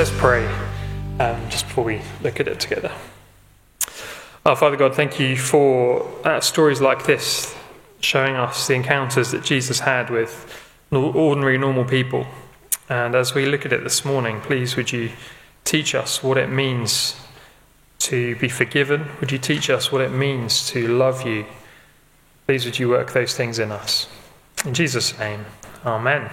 Let's pray um, just before we look at it together. Our Father God, thank you for uh, stories like this showing us the encounters that Jesus had with ordinary, normal people. And as we look at it this morning, please would you teach us what it means to be forgiven? Would you teach us what it means to love you? Please would you work those things in us. In Jesus' name, Amen.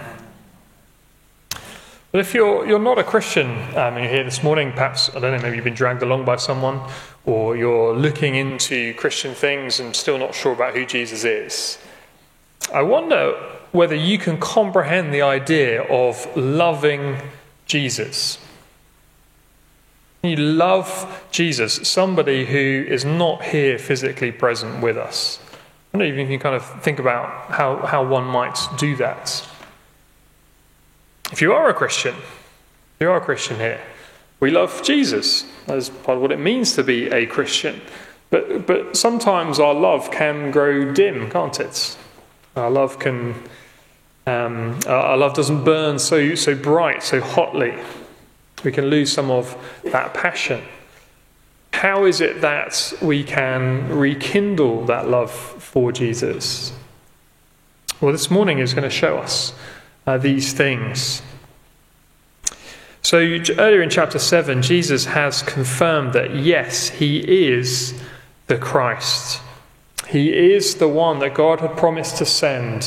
But if you're, you're not a Christian um, and you're here this morning, perhaps, I don't know, maybe you've been dragged along by someone, or you're looking into Christian things and still not sure about who Jesus is, I wonder whether you can comprehend the idea of loving Jesus. You love Jesus, somebody who is not here physically present with us. I don't even if you can kind of think about how, how one might do that. If you are a Christian, you are a Christian here, we love Jesus. That's part of what it means to be a Christian. But, but sometimes our love can grow dim, can't it? Our love can, um, our love doesn't burn so, so bright, so hotly. We can lose some of that passion. How is it that we can rekindle that love for Jesus? Well, this morning is going to show us uh, these things. So, earlier in chapter 7, Jesus has confirmed that yes, he is the Christ. He is the one that God had promised to send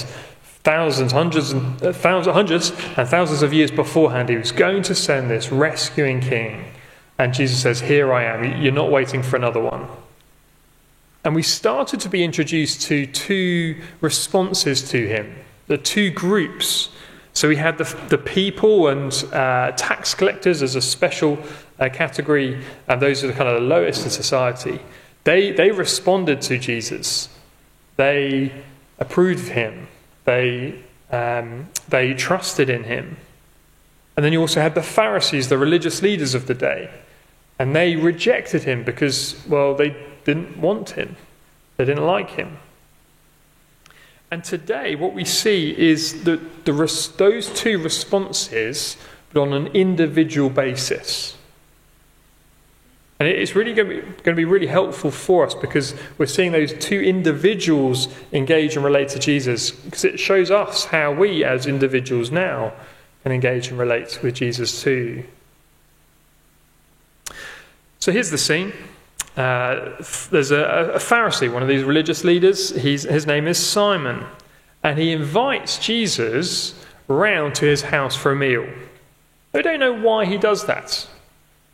thousands, hundreds, and uh, thousands, hundreds and thousands of years beforehand. He was going to send this rescuing king. And Jesus says, Here I am. You're not waiting for another one. And we started to be introduced to two responses to him, the two groups so we had the, the people and uh, tax collectors as a special uh, category, and those are the kind of the lowest in society. They, they responded to Jesus. They approved of him. They, um, they trusted in him. And then you also had the Pharisees, the religious leaders of the day. And they rejected him because, well, they didn't want him. They didn't like him. And today, what we see is that the, those two responses, but on an individual basis. And it's really going to, be, going to be really helpful for us because we're seeing those two individuals engage and relate to Jesus because it shows us how we, as individuals now, can engage and relate with Jesus too. So here's the scene. Uh, there's a, a, Pharisee, one of these religious leaders. He's, his name is Simon. And he invites Jesus round to his house for a meal. We don't know why he does that.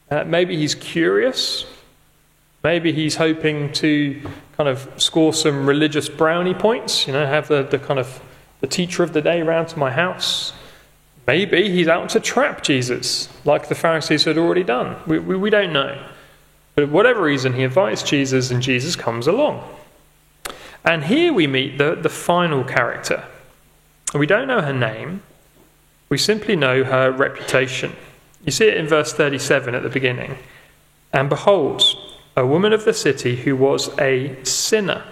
Uh, maybe he's curious. Maybe he's hoping to kind of score some religious brownie points, you know, have the, the kind of the teacher of the day round to my house. Maybe he's out to trap Jesus, like the Pharisees had already done. We, we, we don't know. But for whatever reason, he invites Jesus, and Jesus comes along. And here we meet the, the final character. We don't know her name, we simply know her reputation. You see it in verse 37 at the beginning. And behold, a woman of the city who was a sinner.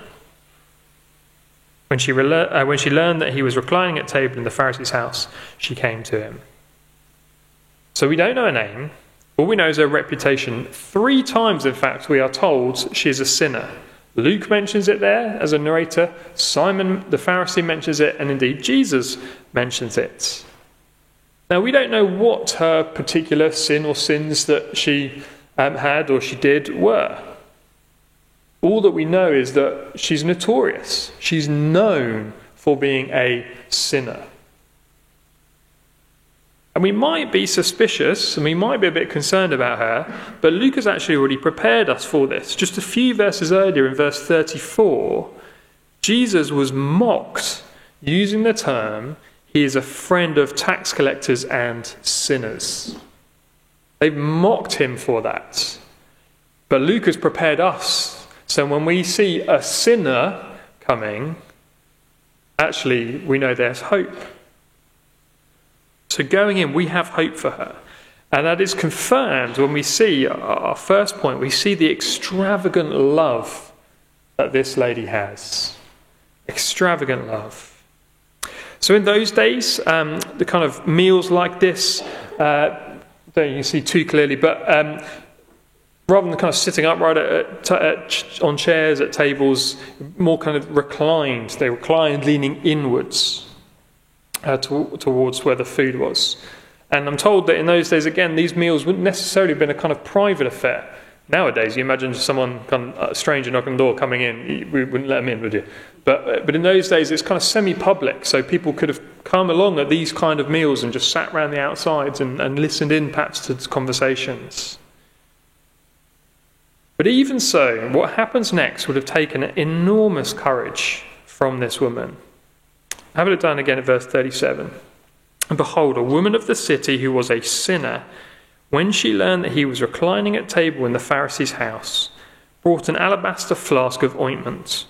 When she, uh, when she learned that he was reclining at table in the Pharisee's house, she came to him. So we don't know her name, all we know is her reputation. Three times, in fact, we are told she is a sinner. Luke mentions it there as a narrator, Simon the Pharisee mentions it, and indeed Jesus mentions it. Now, we don't know what her particular sin or sins that she um, had or she did were. All that we know is that she's notorious. She's known for being a sinner. And we might be suspicious and we might be a bit concerned about her, but Luke has actually already prepared us for this. Just a few verses earlier, in verse 34, Jesus was mocked using the term, he is a friend of tax collectors and sinners. They've mocked him for that. But Luke has prepared us. So when we see a sinner coming, actually, we know there's hope. So going in, we have hope for her. And that is confirmed when we see our first point, we see the extravagant love that this lady has. Extravagant love. So, in those days, um, the kind of meals like this, uh, don't you can see too clearly, but um, rather than kind of sitting upright at, at, on chairs, at tables, more kind of reclined. They reclined leaning inwards uh, to, towards where the food was. And I'm told that in those days, again, these meals wouldn't necessarily have been a kind of private affair. Nowadays, you imagine someone, a stranger knocking on the door, coming in, we wouldn't let them in, would you? But, but in those days, it's kind of semi public, so people could have come along at these kind of meals and just sat around the outsides and, and listened in perhaps to conversations. But even so, what happens next would have taken enormous courage from this woman. Have it down again at verse 37. And behold, a woman of the city who was a sinner, when she learned that he was reclining at table in the Pharisee's house, brought an alabaster flask of ointment,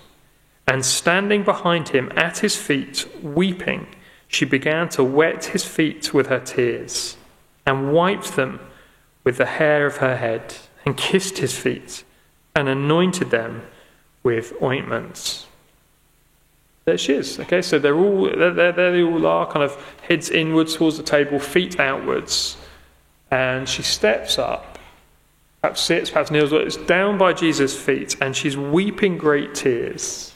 and standing behind him at his feet, weeping, she began to wet his feet with her tears, and wiped them with the hair of her head and kissed his feet and anointed them with ointments. There she is. Okay, so they're all there. They all are, kind of heads inwards towards the table, feet outwards, and she steps up, perhaps sits, perhaps kneels, but it's down by Jesus' feet, and she's weeping great tears.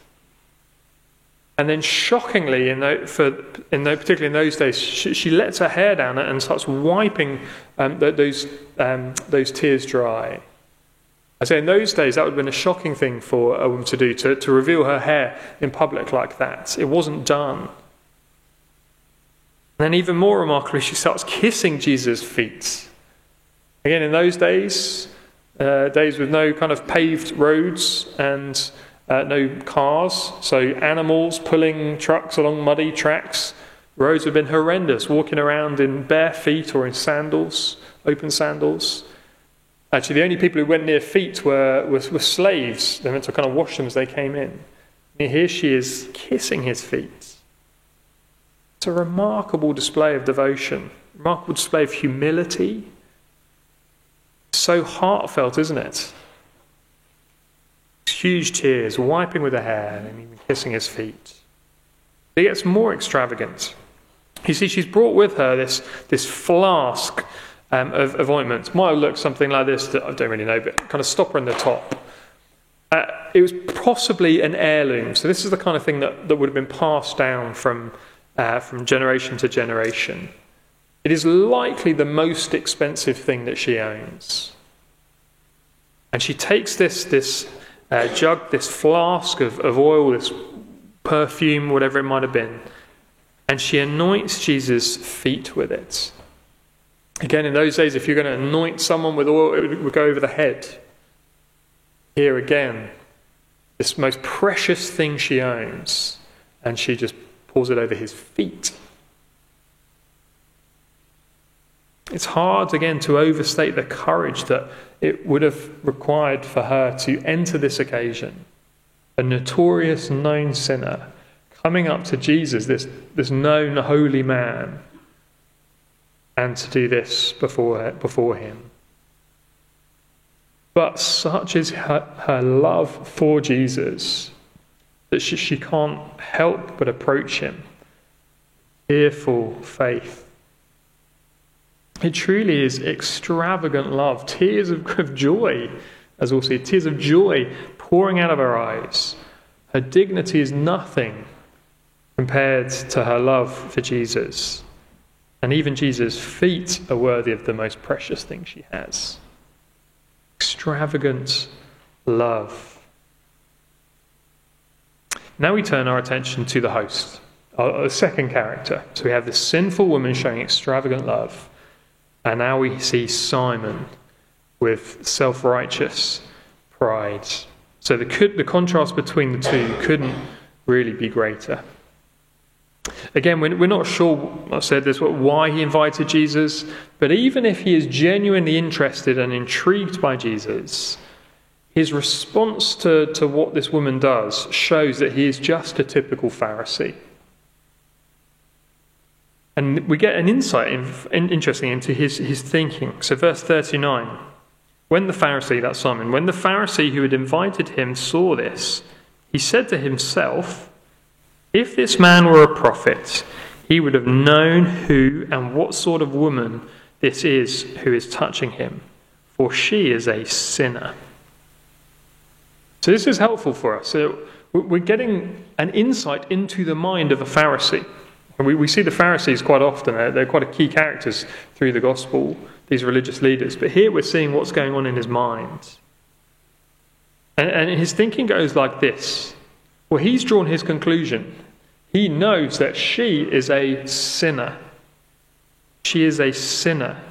And then, shockingly, in the, for, in the, particularly in those days, she, she, lets her hair down and starts wiping um, those, um, those tears dry. I say in those days that would have been a shocking thing for a woman to do, to, to reveal her hair in public like that. It wasn't done. And then, even more remarkably, she starts kissing Jesus' feet. Again, in those days, uh, days with no kind of paved roads and uh, no cars, so animals pulling trucks along muddy tracks. Roads have been horrendous, walking around in bare feet or in sandals, open sandals. Actually, the only people who went near feet were, were, were slaves. They meant to kind of wash them as they came in. And here she is kissing his feet. It's a remarkable display of devotion, remarkable display of humility. So heartfelt, isn't it? Huge tears, wiping with her hair and even kissing his feet. It gets more extravagant. You see, she's brought with her this, this flask um, of, of ointments. Might look something like this, that I don't really know, but kind of stopper in the top. Uh, it was possibly an heirloom. So this is the kind of thing that, that would have been passed down from, uh, from generation to generation. It is likely the most expensive thing that she owns. And she takes this, this uh, jug, this flask of, of oil, this perfume, whatever it might have been, and she anoints Jesus' feet with it. Again, in those days, if you're going to anoint someone with oil, it would go over the head. Here again, this most precious thing she owns, and she just pours it over his feet. It's hard, again, to overstate the courage that it would have required for her to enter this occasion. A notorious, known sinner coming up to Jesus, this, this known holy man, and to do this before, before him. But such is her, her love for Jesus that she, she can't help but approach him. Fearful faith. It truly is extravagant love, tears of, of joy, as we'll see, tears of joy pouring out of her eyes. Her dignity is nothing compared to her love for Jesus. And even Jesus' feet are worthy of the most precious thing she has extravagant love. Now we turn our attention to the host, our, second character. So we have this sinful woman showing extravagant love, and now we see Simon with self righteous pride. So the, the contrast between the two couldn't really be greater. Again, we're not sure, I said this, why he invited Jesus, but even if he is genuinely interested and intrigued by Jesus, his response to, to what this woman does shows that he is just a typical Pharisee. And we get an insight, in, in, interesting, into his, his thinking. So, verse 39 When the Pharisee, that's Simon, when the Pharisee who had invited him saw this, he said to himself, if this man were a prophet, he would have known who and what sort of woman this is who is touching him, for she is a sinner. So, this is helpful for us. So we're getting an insight into the mind of a Pharisee. We, we see the Pharisees quite often, they're, they're quite a key characters through the gospel, these religious leaders. But here we're seeing what's going on in his mind. And, and his thinking goes like this Well, he's drawn his conclusion. He knows that she is a sinner. She is a sinner.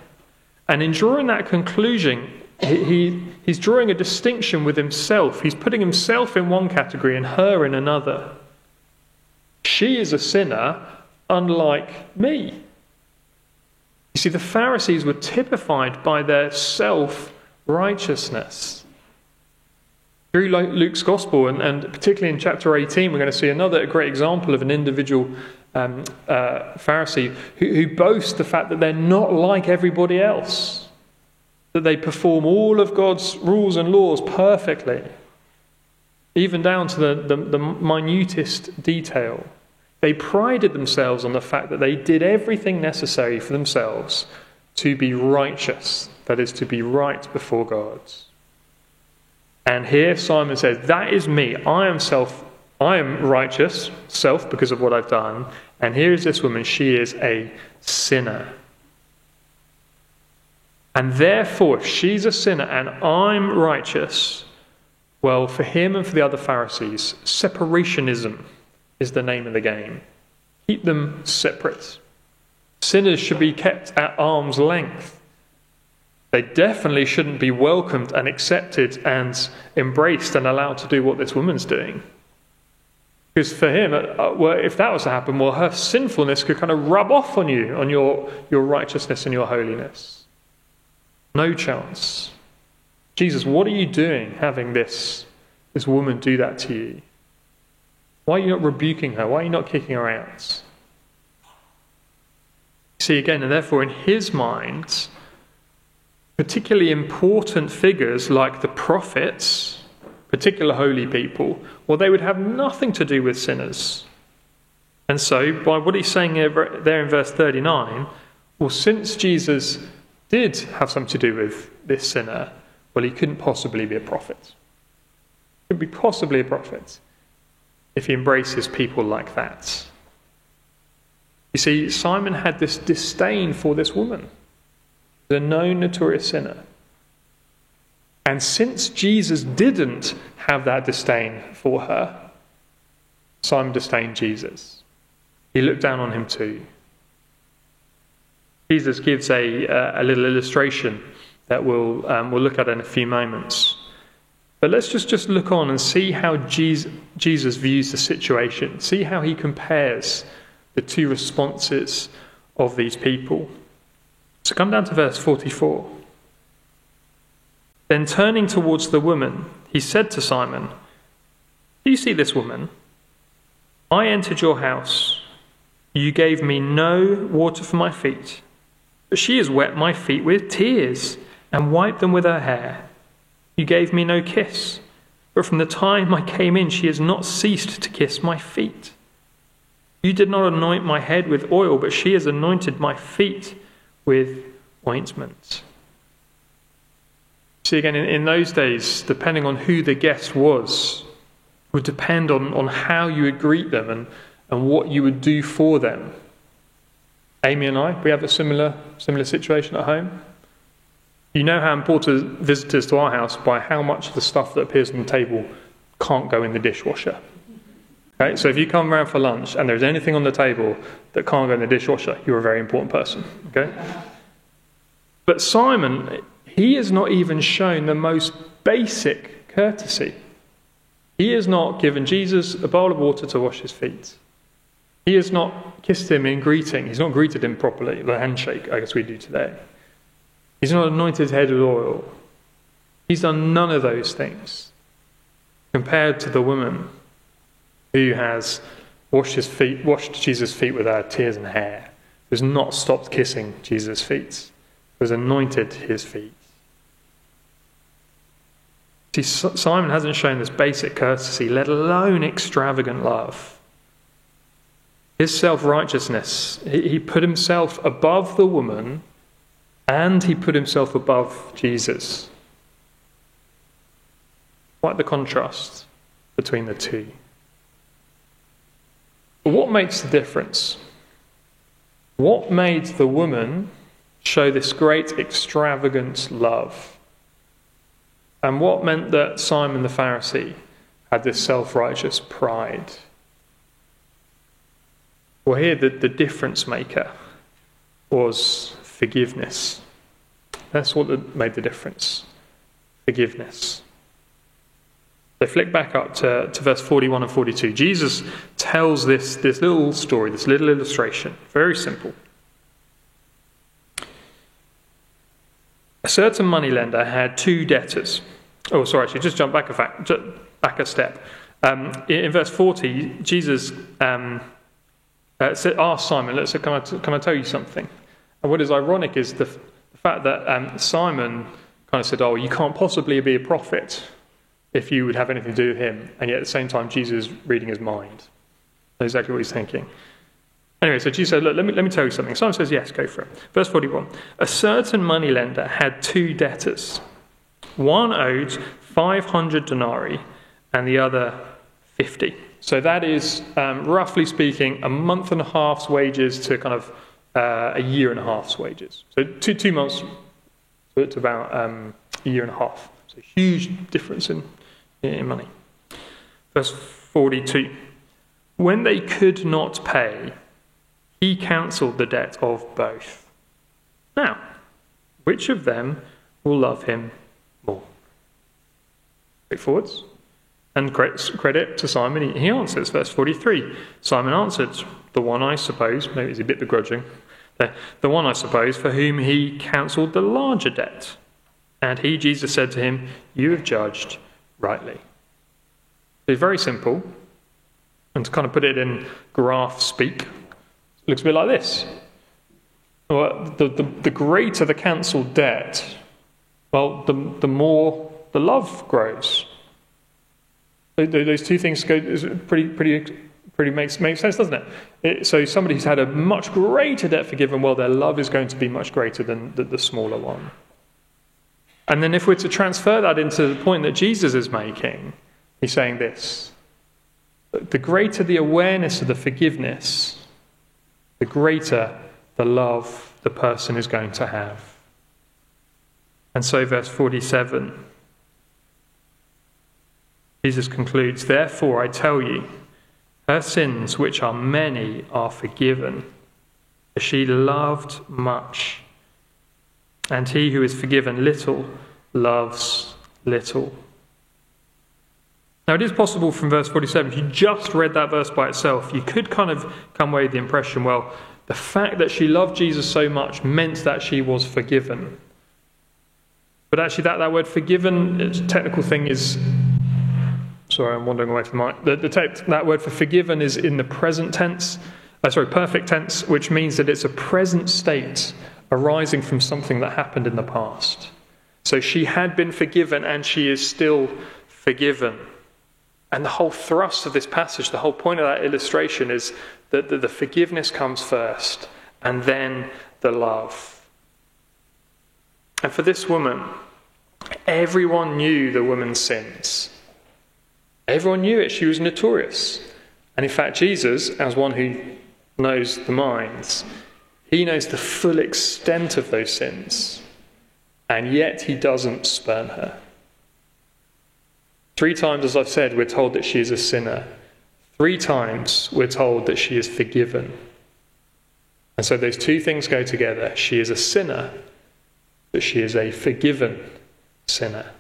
And in drawing that conclusion, he, he, he's drawing a distinction with himself. He's putting himself in one category and her in another. She is a sinner, unlike me. You see, the Pharisees were typified by their self righteousness. Through Luke's Gospel, and, and, particularly in chapter 18, we're going to see another great example of an individual um, uh, Pharisee who, who boasts the fact that they're not like everybody else, that they perform all of God's rules and laws perfectly, even down to the, the, the minutest detail. They prided themselves on the fact that they did everything necessary for themselves to be righteous, that is, to be right before God. And here Simon says, That is me. I am self I am righteous, self, because of what I've done. And here is this woman. She is a sinner. And therefore, if she's a sinner and I'm righteous, well, for him and for the other Pharisees, separationism is the name of the game. Keep them separate. Sinners should be kept at arm's length. They definitely shouldn't be welcomed and accepted and embraced and allowed to do what this woman's doing. Because for him, uh, uh, well, if that was to happen, well, her sinfulness could kind of rub off on you, on your, your righteousness and your holiness. No chance. Jesus, what are you doing having this, this woman do that to you? Why are you not rebuking her? Why are you not kicking her out? See again, and therefore, in his mind, particularly important figures like the prophets, particular holy people, well, they would have nothing to do with sinners. And so, by what he's saying there in verse 39, well, since Jesus did have something to do with this sinner, well, he couldn't possibly be a prophet. He Couldn't be possibly a prophet if he embraces people like that. You see, Simon had this disdain for this woman, the known notorious sinner. And since Jesus didn't have that disdain for her, Simon disdained Jesus. He looked down on him too. Jesus gives a, a little illustration that we'll, um, we'll look at in a few moments. But let's just, just look on and see how Jesus, Jesus views the situation, see how he compares the two responses of these people. So come down to verse 44. Then turning towards the woman, he said to Simon, Do you see this woman? I entered your house. You gave me no water for my feet, but she has wet my feet with tears and wiped them with her hair. You gave me no kiss, but from the time I came in, she has not ceased to kiss my feet. You did not anoint my head with oil, but she has anointed my feet with ointment. See, again, in, in those days, depending on who the guest was, would depend on, on how you would greet them and, and what you would do for them. Amy and I, we have a similar, similar situation at home. You know how important visitors to our house by how much of the stuff that appears on the table can't go in the dishwasher. So if you come around for lunch and there's anything on the table that can't go in the dishwasher, you're a very important person. Okay? But Simon, he is not even shown the most basic courtesy. He has not given Jesus a bowl of water to wash his feet. He has not kissed him in greeting. He's not greeted him properly, the handshake, I guess we do today. He's not anointed his head with oil. He's done none of those things compared to the woman who has washed his feet, washed Jesus' feet with her tears and hair, who has not stopped kissing Jesus' feet, who has anointed his feet. See, Simon hasn't shown this basic courtesy, let alone extravagant love. His self righteousness, he put himself above the woman and he put himself above Jesus. Quite the contrast between the two. But what makes the difference? What made the woman show this great extravagant love? And what meant that Simon the Pharisee had this self righteous pride? Well, here the, the difference maker was forgiveness. That's what made the difference forgiveness. So flick back up to, to verse 41 and 42. Jesus tells this, this little story, this little illustration. Very simple. A certain moneylender had two debtors. Oh, sorry, actually, just jump back a, fact, back a step. Um, in, verse 40, Jesus um, uh, asked Simon, Let's, can, I, can I tell you something? And what is ironic is the, the fact that um, Simon kind of said, Oh, you can't possibly be a prophet if you would have anything to do with him. And yet at the same time, Jesus is reading his mind. That's exactly what he's thinking. Anyway, so Jesus said, Look, let me, let me tell you something. Simon says, Yes, go for it. Verse 41 A certain moneylender had two debtors. One owed 500 denarii and the other 50. So that is, um, roughly speaking, a month and a half's wages to kind of uh, a year and a half's wages. So two, two months so it's about um, a year and a half. So huge difference in in Eh, money. Verse 42 When they could not pay, he cancelled the debt of both. Now, which of them will love him more? Straightforwards. And credit to Simon, he answers, verse 43. Simon answered, The one I suppose, maybe he's a bit begrudging, the one I suppose for whom he cancelled the larger debt. And he, Jesus, said to him, You have judged rightly. It's very simple. And to kind of put it in graph speak, looks a bit like this. Well, the, the, the greater the cancelled debt, well, the, the more the love grows. Those two things go pretty, pretty, pretty makes, makes sense, doesn't it? it? So somebody who's had a much greater debt forgiven, well, their love is going to be much greater than the, the smaller one. And then if we're to transfer that into the point that Jesus is making, he's saying this the greater the awareness of the forgiveness, the greater the love the person is going to have. And so, verse 47, Jesus concludes Therefore, I tell you, her sins, which are many, are forgiven. She loved much and he who is forgiven little loves little. Now, it is possible from verse 47, if you just read that verse by itself, you could kind of come away with the impression well, the fact that she loved Jesus so much meant that she was forgiven. But actually, that, that word forgiven, its technical thing is. Sorry, I'm wandering away from mic. The, the te- that word for forgiven is in the present tense, uh, sorry, perfect tense, which means that it's a present state arising from something that happened in the past. So she had been forgiven and she is still forgiven. And the whole thrust of this passage, the whole point of that illustration is that the, forgiveness comes first and then the love. And for this woman, everyone knew the woman's sins. Everyone knew it. She was notorious. And in fact, Jesus, as one who knows the minds, he knows the full extent of those sins, and yet he doesn't spurn her. Three times, as I've said, we're told that she is a sinner. Three times, we're told that she is forgiven. And so those two things go together. She is a sinner, but she is a forgiven sinner,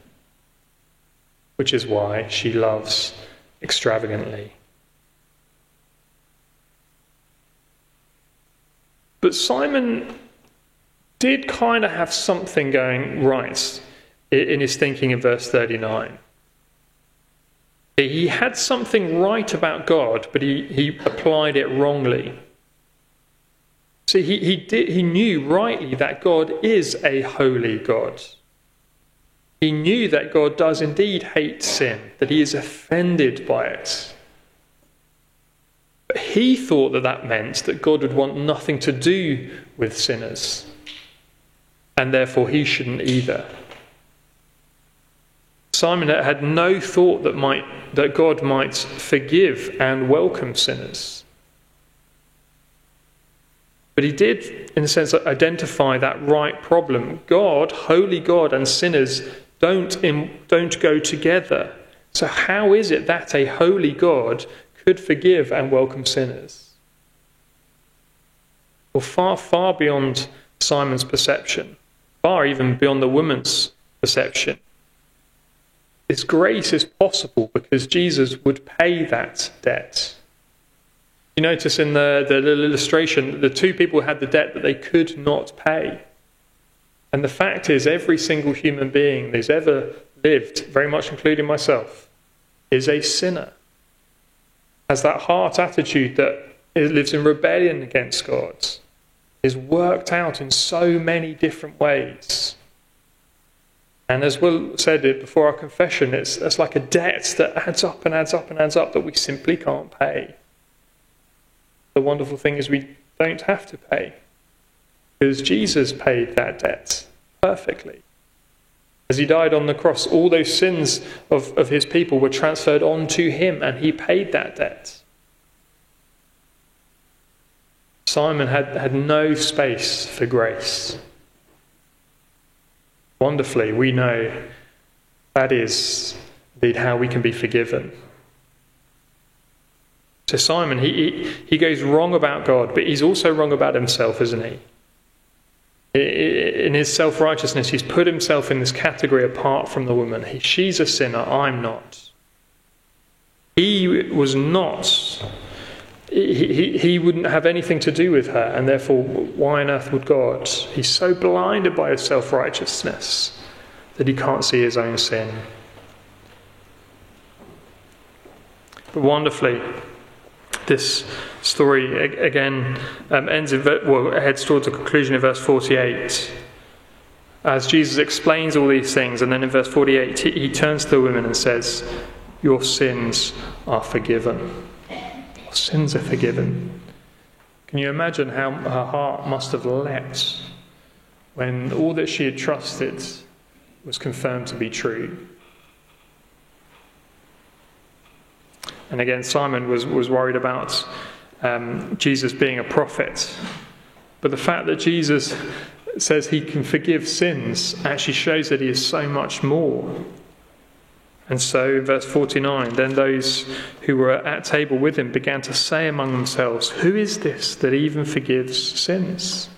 which is why she loves extravagantly. But Simon did kind of have something going right in his thinking in verse 39. He had something right about God, but he, he applied it wrongly. See, he, he, did, he knew rightly that God is a holy God. He knew that God does indeed hate sin, that he is offended by it. But he thought that that meant that God would want nothing to do with sinners. and therefore he shouldn't either. Simon had no thought that, might, that God might forgive and welcome sinners. But he did, in a sense, identify that right problem. God, holy God, and sinners don't, in, don't go together. So, how is it that a holy God could forgive and welcome sinners? Well, far, far beyond Simon's perception, far even beyond the woman's perception. This grace is possible because Jesus would pay that debt. You notice in the, the little illustration, the two people had the debt that they could not pay. And the fact is, every single human being who's ever lived, very much including myself, is a sinner. Has that heart attitude that lives in rebellion against God, is worked out in so many different ways. And as Will said it before our confession, it's, it's like a debt that adds up and adds up and adds up that we simply can't pay. The wonderful thing is we don't have to pay because Jesus paid that debt perfectly. As he died on the cross, all those sins of, of his people were transferred onto him, and he paid that debt. Simon had, had no space for grace. Wonderfully, we know that is indeed how we can be forgiven. So, Simon, he, he, he goes wrong about God, but he's also wrong about himself, isn't he? In his self righteousness, he's put himself in this category apart from the woman. He, she's a sinner, I'm not. He was not, he, he, he wouldn't have anything to do with her, and therefore, why on earth would God? He's so blinded by his self righteousness that he can't see his own sin. But wonderfully, this story again um, ends in, well, heads towards a conclusion in verse 48. As Jesus explains all these things, and then in verse 48, he, he turns to the women and says, Your sins are forgiven. Your sins are forgiven. Can you imagine how her heart must have leapt when all that she had trusted was confirmed to be true? And again, Simon was, was worried about um, Jesus being a prophet. But the fact that Jesus says he can forgive sins actually shows that he is so much more. And so, verse 49 then those who were at table with him began to say among themselves, Who is this that even forgives sins?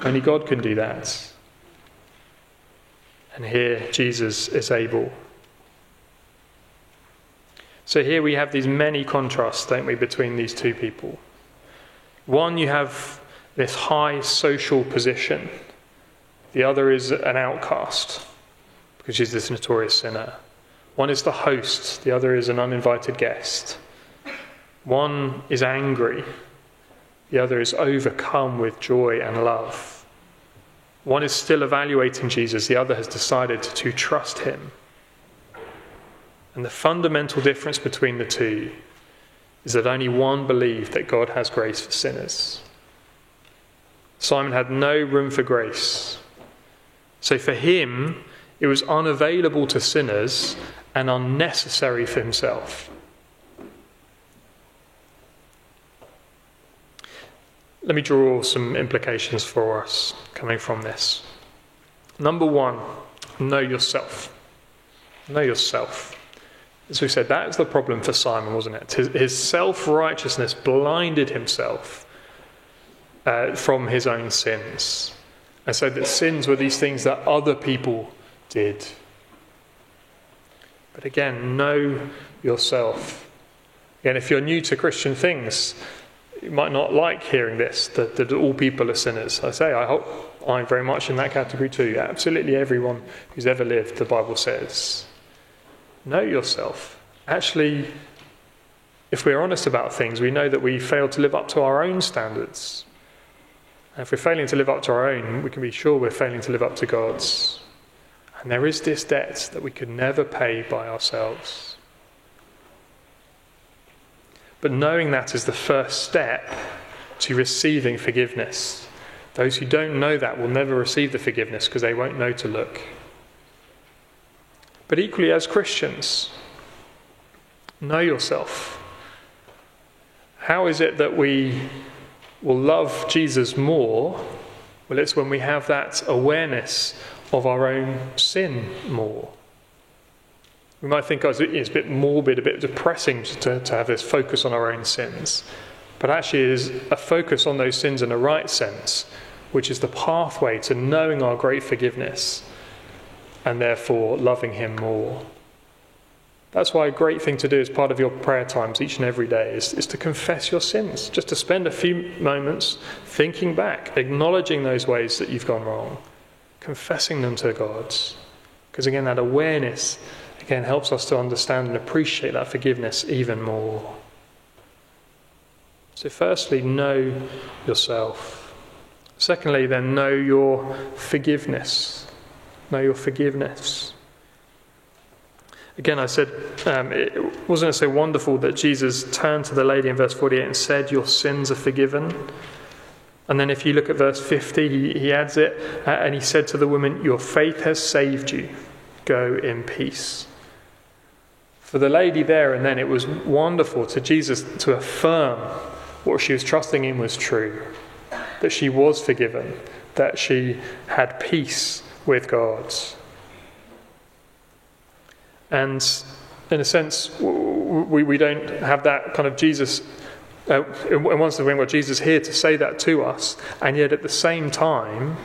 Only God can do that. And here Jesus is able. So here we have these many contrasts, don't we, between these two people. One, you have this high social position, the other is an outcast because she's this notorious sinner. One is the host, the other is an uninvited guest. One is angry, the other is overcome with joy and love. One is still evaluating Jesus, the other has decided to trust him. And the fundamental difference between the two is that only one believed that God has grace for sinners. Simon had no room for grace. So for him, it was unavailable to sinners and unnecessary for himself. Let me draw some implications for us coming from this. Number one, know yourself. Know yourself. As we said, that was the problem for Simon, wasn't it? His, his self righteousness blinded himself uh, from his own sins. And said that sins were these things that other people did. But again, know yourself. Again, if you're new to Christian things, you might not like hearing this that, that all people are sinners. I say, I hope I'm very much in that category too. Absolutely everyone who's ever lived, the Bible says know yourself. Actually, if we're honest about things, we know that we fail to live up to our own standards. And if we're failing to live up to our own, we can be sure we're failing to live up to God's. And there is this debt that we could never pay by ourselves. But knowing that is the first step to receiving forgiveness. Those who don't know that will never receive the forgiveness because they won't know to look. But equally, as Christians, know yourself. How is it that we will love Jesus more? Well, it's when we have that awareness of our own sin more. We might think oh, it's a bit morbid, a bit depressing to, to have this focus on our own sins. But actually, it is a focus on those sins in a right sense, which is the pathway to knowing our great forgiveness and therefore loving Him more. That's why a great thing to do as part of your prayer times each and every day is, is to confess your sins, just to spend a few moments thinking back, acknowledging those ways that you've gone wrong, confessing them to God. Because again, that awareness again helps us to understand and appreciate that forgiveness even more. So, firstly, know yourself. Secondly, then, know your forgiveness. Know your forgiveness. Again, I said um, it wasn't it so wonderful that Jesus turned to the lady in verse 48 and said, Your sins are forgiven. And then if you look at verse 50, he, he adds it, uh, and he said to the woman, Your faith has saved you. Go in peace. For the lady there and then, it was wonderful to Jesus to affirm what she was trusting in was true, that she was forgiven, that she had peace with God. And in a sense, we, we don't have that kind of Jesus. Uh, in one sense, we've got Jesus here to say that to us, and yet at the same time,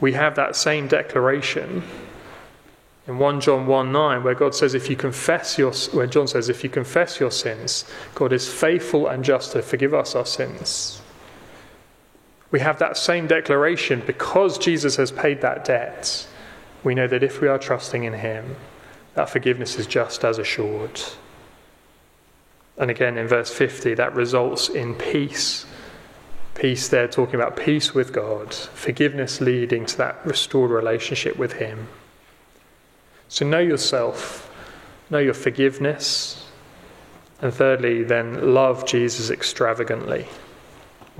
we have that same declaration in 1 John 1 9, where God says, if you confess your, where John says, if you confess your sins, God is faithful and just to forgive us our sins. We have that same declaration because Jesus has paid that debt. We know that if we are trusting in Him, that forgiveness is just as assured. And again, in verse 50, that results in peace. Peace, there talking about peace with God, forgiveness leading to that restored relationship with Him. So know yourself, know your forgiveness, and thirdly, then love Jesus extravagantly.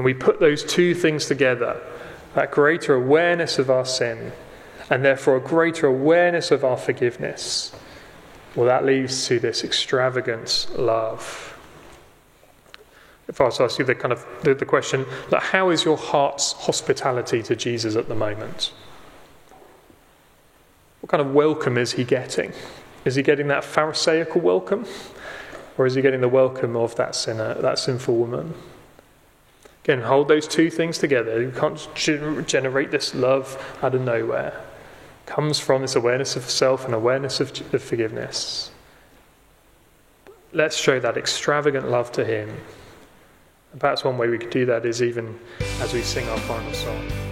When we put those two things together, that greater awareness of our sin, and therefore a greater awareness of our forgiveness, well, that leads to this extravagant love. If I was to ask you the kind of the, the question, like, how is your heart's hospitality to Jesus at the moment? What kind of welcome is he getting? Is he getting that Pharisaical welcome? Or is he getting the welcome of that sinner, that sinful woman? Again, hold those two things together. You can't generate this love out of nowhere It comes from this awareness of self and awareness of, of forgiveness. Let's show that extravagant love to Him. And perhaps one way we could do that is even as we sing our final song.